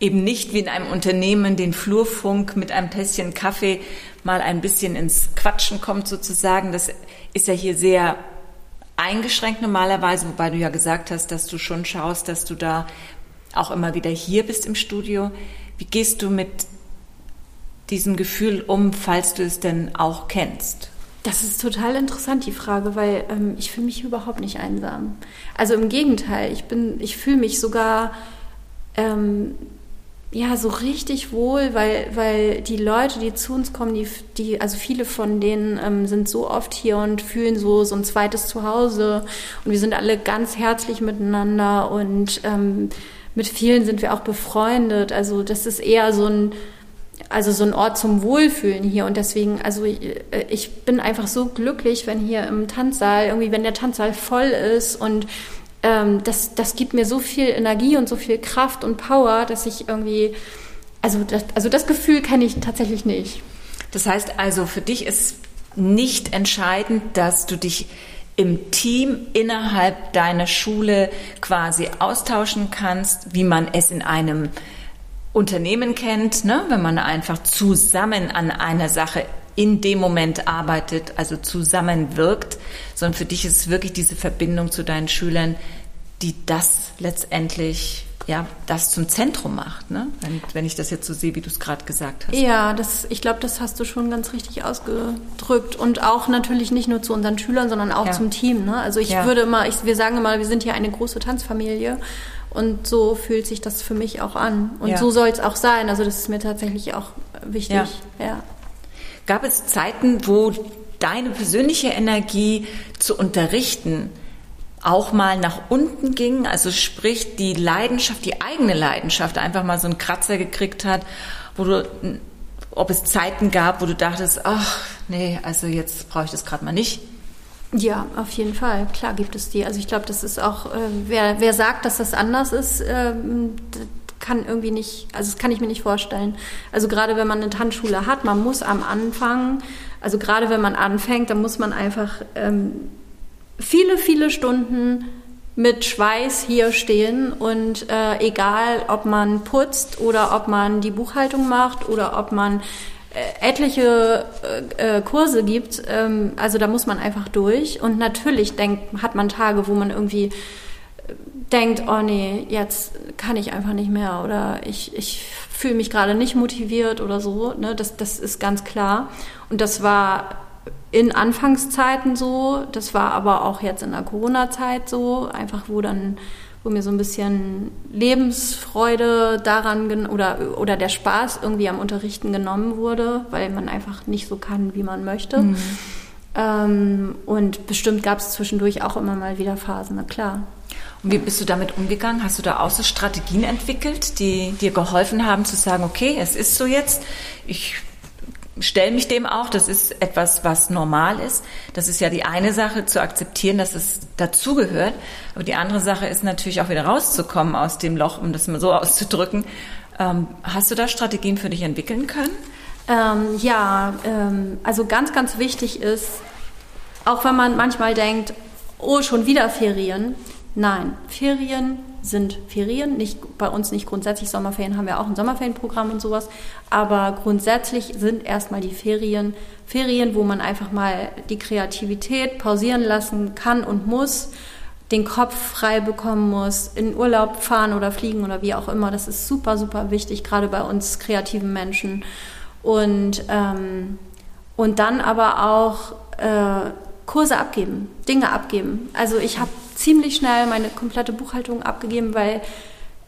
eben nicht wie in einem Unternehmen den Flurfunk mit einem Tässchen Kaffee mal ein bisschen ins Quatschen kommt sozusagen. Das ist ja hier sehr eingeschränkt normalerweise, wobei du ja gesagt hast, dass du schon schaust, dass du da auch immer wieder hier bist im Studio. Wie gehst du mit diesem Gefühl um, falls du es denn auch kennst? Das ist total interessant, die Frage, weil ähm, ich fühle mich überhaupt nicht einsam. Also im Gegenteil, ich bin, ich fühle mich sogar ähm, ja, so richtig wohl, weil, weil die Leute, die zu uns kommen, die, die also viele von denen ähm, sind so oft hier und fühlen so, so ein zweites Zuhause und wir sind alle ganz herzlich miteinander und ähm, mit vielen sind wir auch befreundet. Also das ist eher so ein, also so ein Ort zum Wohlfühlen hier und deswegen, also ich, äh, ich bin einfach so glücklich, wenn hier im Tanzsaal, irgendwie, wenn der Tanzsaal voll ist und ähm, das, das gibt mir so viel Energie und so viel Kraft und Power, dass ich irgendwie, also das, also das Gefühl kenne ich tatsächlich nicht. Das heißt also, für dich ist nicht entscheidend, dass du dich im Team innerhalb deiner Schule quasi austauschen kannst, wie man es in einem Unternehmen kennt, ne? wenn man einfach zusammen an einer Sache in dem Moment arbeitet, also zusammenwirkt, sondern für dich ist es wirklich diese Verbindung zu deinen Schülern, die das letztendlich ja, das zum Zentrum macht, ne? wenn, wenn ich das jetzt so sehe, wie du es gerade gesagt hast. Ja, das, ich glaube, das hast du schon ganz richtig ausgedrückt. Und auch natürlich nicht nur zu unseren Schülern, sondern auch ja. zum Team. Ne? Also ich ja. würde immer, ich, wir sagen immer, wir sind hier eine große Tanzfamilie. Und so fühlt sich das für mich auch an. Und ja. so soll es auch sein. Also das ist mir tatsächlich auch wichtig. Ja. Gab es Zeiten, wo deine persönliche Energie zu unterrichten auch mal nach unten ging, also sprich die Leidenschaft, die eigene Leidenschaft einfach mal so einen Kratzer gekriegt hat, wo du, ob es Zeiten gab, wo du dachtest, ach nee, also jetzt brauche ich das gerade mal nicht. Ja, auf jeden Fall. Klar gibt es die. Also ich glaube, das ist auch, äh, wer, wer sagt, dass das anders ist, äh, kann irgendwie nicht, also das kann ich mir nicht vorstellen. Also gerade wenn man eine Tanzschule hat, man muss am Anfang, also gerade wenn man anfängt, dann muss man einfach ähm, viele, viele Stunden mit Schweiß hier stehen und äh, egal, ob man putzt oder ob man die Buchhaltung macht oder ob man äh, etliche äh, äh, Kurse gibt, ähm, also da muss man einfach durch und natürlich denkt, hat man Tage, wo man irgendwie äh, denkt, oh nee, jetzt kann ich einfach nicht mehr oder ich, ich fühle mich gerade nicht motiviert oder so, ne? das, das ist ganz klar und das war in Anfangszeiten so, das war aber auch jetzt in der Corona-Zeit so, einfach wo dann, wo mir so ein bisschen Lebensfreude daran oder, oder der Spaß irgendwie am Unterrichten genommen wurde, weil man einfach nicht so kann, wie man möchte. Mhm. Ähm, und bestimmt gab es zwischendurch auch immer mal wieder Phasen, na klar. Und wie bist du damit umgegangen? Hast du da auch so Strategien entwickelt, die dir geholfen haben zu sagen, okay, es ist so jetzt, ich stelle mich dem auch. Das ist etwas, was normal ist. Das ist ja die eine Sache, zu akzeptieren, dass es dazugehört. Aber die andere Sache ist natürlich auch wieder rauszukommen aus dem Loch, um das mal so auszudrücken. Ähm, hast du da Strategien für dich entwickeln können? Ähm, ja, ähm, also ganz, ganz wichtig ist, auch wenn man manchmal denkt, oh, schon wieder Ferien. Nein, Ferien sind Ferien, nicht bei uns nicht grundsätzlich Sommerferien, haben wir auch ein Sommerferienprogramm und sowas, aber grundsätzlich sind erstmal die Ferien Ferien, wo man einfach mal die Kreativität pausieren lassen kann und muss, den Kopf frei bekommen muss, in Urlaub fahren oder fliegen oder wie auch immer. Das ist super, super wichtig, gerade bei uns kreativen Menschen. Und, ähm, und dann aber auch äh, Kurse abgeben, Dinge abgeben. Also ich habe ziemlich schnell meine komplette Buchhaltung abgegeben, weil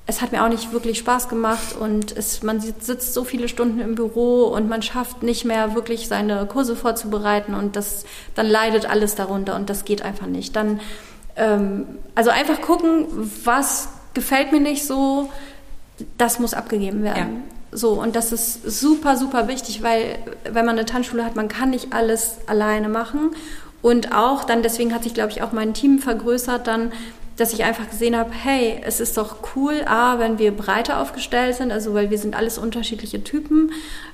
es hat mir auch nicht wirklich Spaß gemacht und es, man sitzt so viele Stunden im Büro und man schafft nicht mehr wirklich seine Kurse vorzubereiten und das, dann leidet alles darunter und das geht einfach nicht. Dann, ähm, also einfach gucken, was gefällt mir nicht so, das muss abgegeben werden. Ja. So, und das ist super, super wichtig, weil wenn man eine Tanzschule hat, man kann nicht alles alleine machen. Und auch dann, deswegen hat sich, glaube ich, auch mein Team vergrößert, dann, dass ich einfach gesehen habe, hey, es ist doch cool, A, wenn wir breiter aufgestellt sind, also weil wir sind alles unterschiedliche Typen,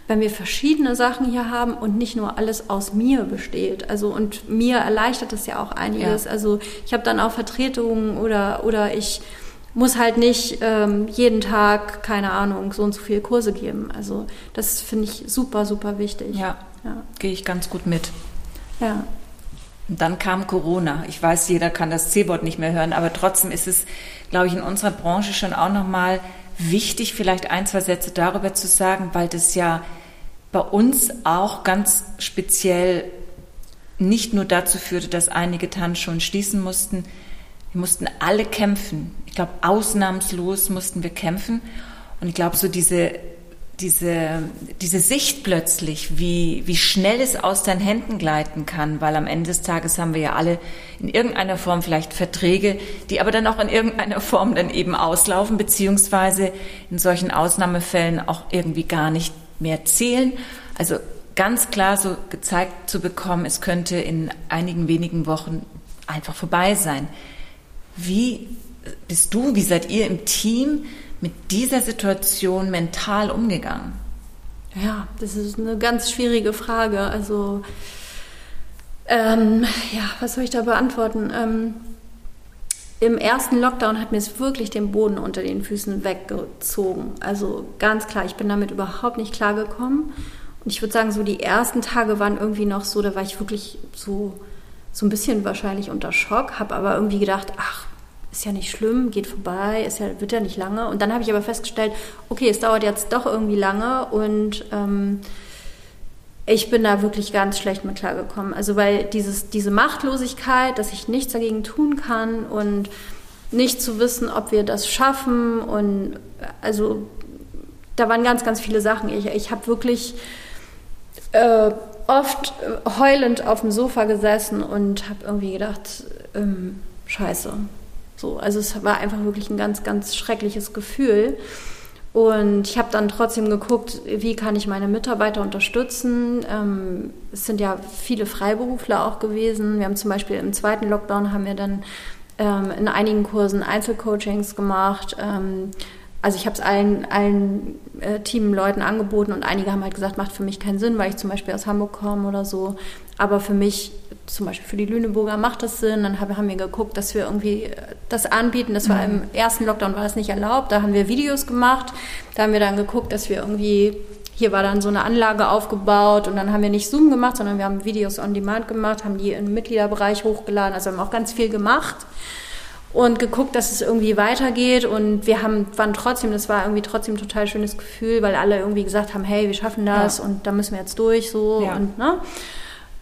wenn wir verschiedene Sachen hier haben und nicht nur alles aus mir besteht. Also und mir erleichtert das ja auch einiges. Ja. Also ich habe dann auch Vertretungen oder, oder ich muss halt nicht ähm, jeden Tag, keine Ahnung, so und so viele Kurse geben. Also das finde ich super, super wichtig. Ja, ja. gehe ich ganz gut mit. Ja. Und dann kam Corona. Ich weiß, jeder kann das C-Wort nicht mehr hören, aber trotzdem ist es, glaube ich, in unserer Branche schon auch nochmal wichtig, vielleicht ein, zwei Sätze darüber zu sagen, weil das ja bei uns auch ganz speziell nicht nur dazu führte, dass einige Tanzschulen schließen mussten. Wir mussten alle kämpfen. Ich glaube, ausnahmslos mussten wir kämpfen. Und ich glaube, so diese diese, diese Sicht plötzlich, wie, wie schnell es aus deinen Händen gleiten kann, weil am Ende des Tages haben wir ja alle in irgendeiner Form vielleicht Verträge, die aber dann auch in irgendeiner Form dann eben auslaufen, beziehungsweise in solchen Ausnahmefällen auch irgendwie gar nicht mehr zählen. Also ganz klar so gezeigt zu bekommen, es könnte in einigen wenigen Wochen einfach vorbei sein. Wie bist du, wie seid ihr im Team mit dieser Situation mental umgegangen? Ja, das ist eine ganz schwierige Frage. Also, ähm, ja, was soll ich da beantworten? Ähm, Im ersten Lockdown hat mir es wirklich den Boden unter den Füßen weggezogen. Also ganz klar, ich bin damit überhaupt nicht klargekommen. Und ich würde sagen, so die ersten Tage waren irgendwie noch so, da war ich wirklich so, so ein bisschen wahrscheinlich unter Schock, habe aber irgendwie gedacht, ach, ist ja nicht schlimm, geht vorbei, ist ja, wird ja nicht lange. Und dann habe ich aber festgestellt, okay, es dauert jetzt doch irgendwie lange und ähm, ich bin da wirklich ganz schlecht mit klargekommen. Also weil dieses, diese Machtlosigkeit, dass ich nichts dagegen tun kann und nicht zu wissen, ob wir das schaffen und also da waren ganz, ganz viele Sachen. Ich, ich habe wirklich äh, oft heulend auf dem Sofa gesessen und habe irgendwie gedacht, ähm, scheiße. So, also es war einfach wirklich ein ganz, ganz schreckliches Gefühl. Und ich habe dann trotzdem geguckt, wie kann ich meine Mitarbeiter unterstützen. Ähm, es sind ja viele Freiberufler auch gewesen. Wir haben zum Beispiel im zweiten Lockdown haben wir dann ähm, in einigen Kursen Einzelcoachings gemacht. Ähm, also ich habe es allen, allen äh, Teamleuten angeboten und einige haben halt gesagt, macht für mich keinen Sinn, weil ich zum Beispiel aus Hamburg komme oder so. Aber für mich zum Beispiel für die Lüneburger macht das Sinn. Dann haben wir geguckt, dass wir irgendwie äh, das anbieten. Das war mhm. im ersten Lockdown war das nicht erlaubt. Da haben wir Videos gemacht. Da haben wir dann geguckt, dass wir irgendwie hier war dann so eine Anlage aufgebaut und dann haben wir nicht Zoom gemacht, sondern wir haben Videos on Demand gemacht, haben die im Mitgliederbereich hochgeladen. Also haben auch ganz viel gemacht und geguckt, dass es irgendwie weitergeht. Und wir haben, waren trotzdem, das war irgendwie trotzdem ein total schönes Gefühl, weil alle irgendwie gesagt haben, hey, wir schaffen das ja. und da müssen wir jetzt durch so ja. und ne.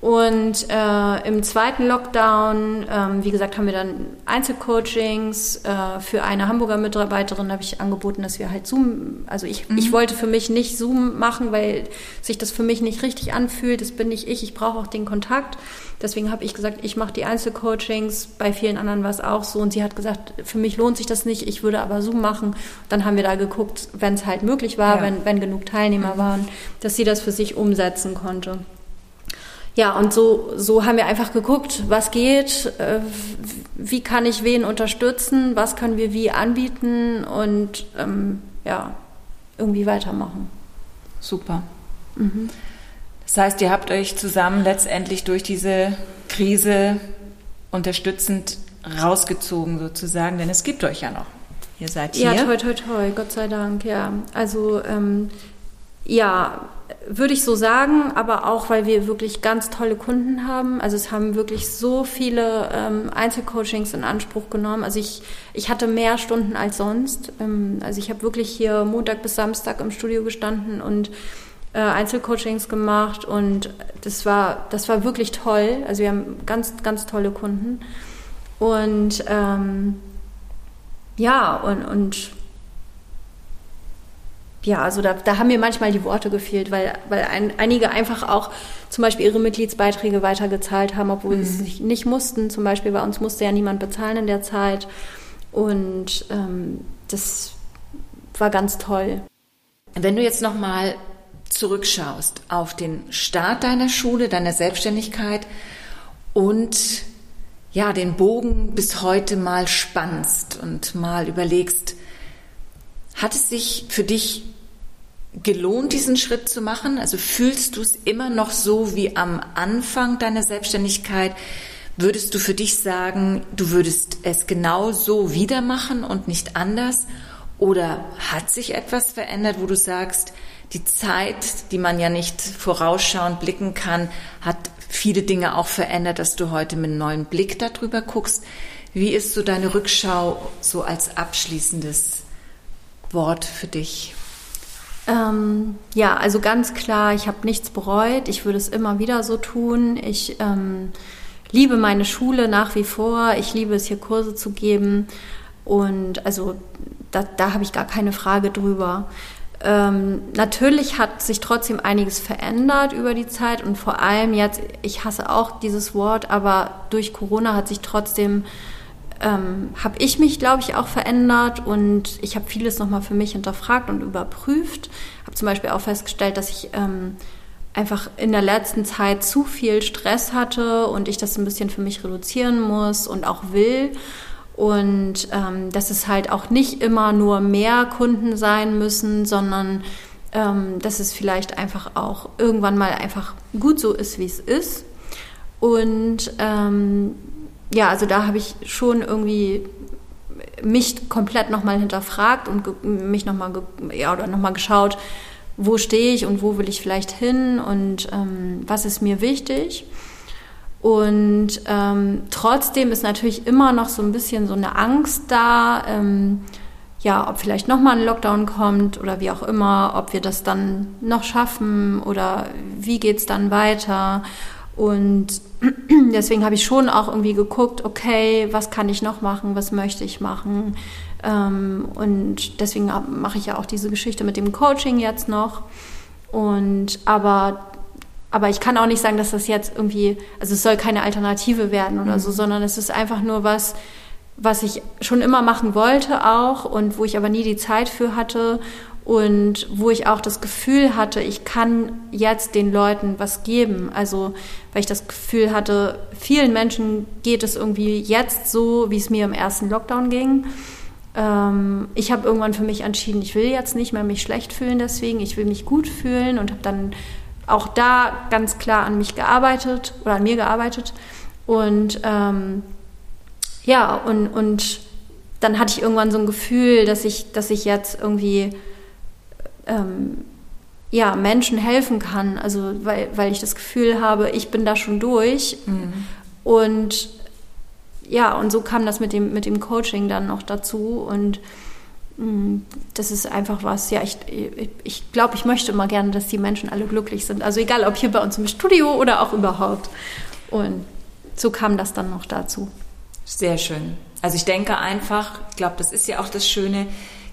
Und äh, im zweiten Lockdown, ähm, wie gesagt, haben wir dann Einzelcoachings. Äh, für eine Hamburger Mitarbeiterin habe ich angeboten, dass wir halt Zoom, also ich, mhm. ich wollte für mich nicht Zoom machen, weil sich das für mich nicht richtig anfühlt. Das bin nicht ich, ich brauche auch den Kontakt. Deswegen habe ich gesagt, ich mache die Einzelcoachings. Bei vielen anderen war es auch so. Und sie hat gesagt, für mich lohnt sich das nicht, ich würde aber Zoom machen. Dann haben wir da geguckt, wenn es halt möglich war, ja. wenn, wenn genug Teilnehmer mhm. waren, dass sie das für sich umsetzen konnte. Ja, und so, so haben wir einfach geguckt, was geht, äh, wie kann ich wen unterstützen, was können wir wie anbieten und ähm, ja, irgendwie weitermachen. Super. Mhm. Das heißt, ihr habt euch zusammen letztendlich durch diese Krise unterstützend rausgezogen sozusagen, denn es gibt euch ja noch. Ihr seid hier. Ja, toi, toi, toi, Gott sei Dank, ja. Also, ähm, ja, würde ich so sagen, aber auch, weil wir wirklich ganz tolle Kunden haben. Also es haben wirklich so viele ähm, Einzelcoachings in Anspruch genommen. Also ich, ich hatte mehr Stunden als sonst. Ähm, also ich habe wirklich hier Montag bis Samstag im Studio gestanden und äh, Einzelcoachings gemacht und das war, das war wirklich toll. Also wir haben ganz, ganz tolle Kunden. Und ähm, ja, und, und ja, also da, da haben mir manchmal die Worte gefehlt, weil, weil ein, einige einfach auch zum Beispiel ihre Mitgliedsbeiträge weitergezahlt haben, obwohl mhm. sie es nicht mussten. Zum Beispiel bei uns musste ja niemand bezahlen in der Zeit. Und ähm, das war ganz toll. Wenn du jetzt nochmal zurückschaust auf den Start deiner Schule, deiner Selbstständigkeit und ja, den Bogen bis heute mal spannst und mal überlegst, hat es sich für dich gelohnt, diesen Schritt zu machen? Also fühlst du es immer noch so wie am Anfang deiner Selbstständigkeit? Würdest du für dich sagen, du würdest es genau so wieder machen und nicht anders? Oder hat sich etwas verändert, wo du sagst, die Zeit, die man ja nicht vorausschauend blicken kann, hat viele Dinge auch verändert, dass du heute mit einem neuen Blick darüber guckst. Wie ist so deine Rückschau so als abschließendes Wort für dich? Ähm, ja, also ganz klar, ich habe nichts bereut. Ich würde es immer wieder so tun. Ich ähm, liebe meine Schule nach wie vor. Ich liebe es, hier Kurse zu geben. Und also da, da habe ich gar keine Frage drüber. Ähm, natürlich hat sich trotzdem einiges verändert über die Zeit und vor allem jetzt, ich hasse auch dieses Wort, aber durch Corona hat sich trotzdem ähm, habe ich mich, glaube ich, auch verändert und ich habe vieles nochmal für mich hinterfragt und überprüft. Habe zum Beispiel auch festgestellt, dass ich ähm, einfach in der letzten Zeit zu viel Stress hatte und ich das ein bisschen für mich reduzieren muss und auch will. Und ähm, dass es halt auch nicht immer nur mehr Kunden sein müssen, sondern ähm, dass es vielleicht einfach auch irgendwann mal einfach gut so ist, wie es ist. Und ähm, ja, also da habe ich schon irgendwie mich komplett nochmal hinterfragt und mich nochmal ja, oder noch geschaut, wo stehe ich und wo will ich vielleicht hin und ähm, was ist mir wichtig. Und ähm, trotzdem ist natürlich immer noch so ein bisschen so eine Angst da, ähm, ja, ob vielleicht nochmal ein Lockdown kommt oder wie auch immer, ob wir das dann noch schaffen oder wie geht's dann weiter. Und deswegen habe ich schon auch irgendwie geguckt, okay, was kann ich noch machen, was möchte ich machen. Ähm, und deswegen mache ich ja auch diese Geschichte mit dem Coaching jetzt noch. Und aber, aber ich kann auch nicht sagen, dass das jetzt irgendwie, also es soll keine Alternative werden oder mhm. so, sondern es ist einfach nur was, was ich schon immer machen wollte auch und wo ich aber nie die Zeit für hatte und wo ich auch das Gefühl hatte, ich kann jetzt den Leuten was geben. Also, weil ich das Gefühl hatte, vielen Menschen geht es irgendwie jetzt so, wie es mir im ersten Lockdown ging. Ähm, ich habe irgendwann für mich entschieden, ich will jetzt nicht mehr mich schlecht fühlen deswegen, ich will mich gut fühlen und habe dann auch da ganz klar an mich gearbeitet oder an mir gearbeitet. Und ähm, ja, und, und dann hatte ich irgendwann so ein Gefühl, dass ich, dass ich jetzt irgendwie ähm, ja, Menschen helfen kann. Also weil, weil ich das Gefühl habe, ich bin da schon durch. Mhm. Und ja, und so kam das mit dem, mit dem Coaching dann noch dazu. Und mh, mm, das ist einfach was, ja, ich, ich, ich glaube, ich möchte immer gerne, dass die Menschen alle glücklich sind. Also egal, ob hier bei uns im Studio oder auch überhaupt. Und so kam das dann noch dazu. Sehr schön. Also ich denke einfach, ich glaube, das ist ja auch das Schöne,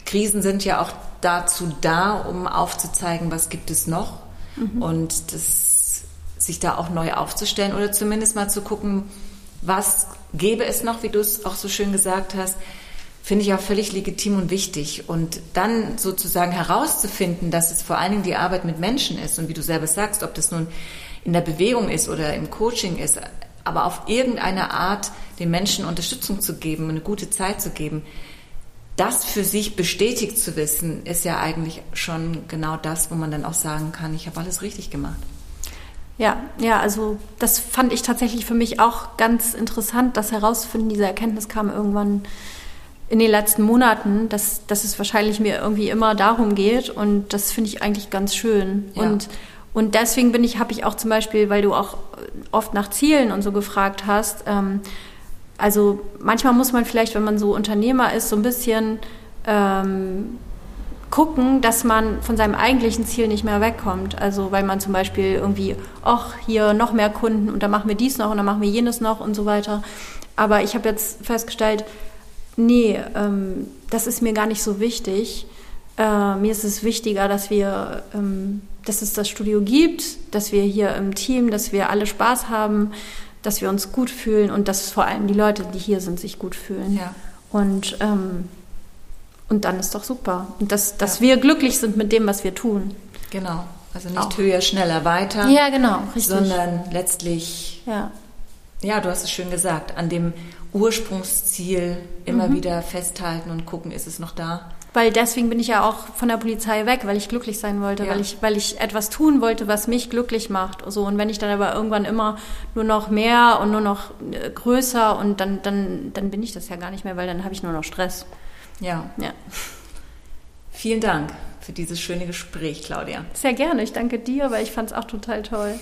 Krisen sind ja auch dazu da, um aufzuzeigen, was gibt es noch mhm. und das, sich da auch neu aufzustellen oder zumindest mal zu gucken, was gäbe es noch, wie du es auch so schön gesagt hast, finde ich auch völlig legitim und wichtig. Und dann sozusagen herauszufinden, dass es vor allen Dingen die Arbeit mit Menschen ist und wie du selber sagst, ob das nun in der Bewegung ist oder im Coaching ist, aber auf irgendeine Art den Menschen Unterstützung zu geben, eine gute Zeit zu geben, das für sich bestätigt zu wissen, ist ja eigentlich schon genau das, wo man dann auch sagen kann, ich habe alles richtig gemacht. Ja, ja, also das fand ich tatsächlich für mich auch ganz interessant, das herauszufinden. Diese Erkenntnis kam irgendwann in den letzten Monaten, dass, dass es wahrscheinlich mir irgendwie immer darum geht und das finde ich eigentlich ganz schön. Ja. Und, und deswegen bin ich, habe ich auch zum Beispiel, weil du auch oft nach Zielen und so gefragt hast, ähm, also manchmal muss man vielleicht, wenn man so Unternehmer ist, so ein bisschen ähm, gucken, dass man von seinem eigentlichen Ziel nicht mehr wegkommt. Also weil man zum Beispiel irgendwie, ach, hier noch mehr Kunden und dann machen wir dies noch und dann machen wir jenes noch und so weiter. Aber ich habe jetzt festgestellt, nee, ähm, das ist mir gar nicht so wichtig. Äh, mir ist es wichtiger, dass wir, ähm, dass es das Studio gibt, dass wir hier im Team, dass wir alle Spaß haben, dass wir uns gut fühlen und dass vor allem die Leute, die hier sind, sich gut fühlen. Ja. Und, ähm, und dann ist doch super. Und dass, dass ja. wir glücklich sind mit dem, was wir tun. Genau. Also nicht Auch. höher, schneller, weiter. Ja, genau, richtig. Sondern letztlich, ja. ja, du hast es schön gesagt, an dem Ursprungsziel immer mhm. wieder festhalten und gucken, ist es noch da? Weil deswegen bin ich ja auch von der Polizei weg, weil ich glücklich sein wollte, ja. weil ich, weil ich etwas tun wollte, was mich glücklich macht. So und wenn ich dann aber irgendwann immer nur noch mehr und nur noch äh, größer und dann, dann, dann bin ich das ja gar nicht mehr, weil dann habe ich nur noch Stress. Ja. Ja. Vielen Dank für dieses schöne Gespräch, Claudia. Sehr gerne. Ich danke dir, weil ich fand es auch total toll.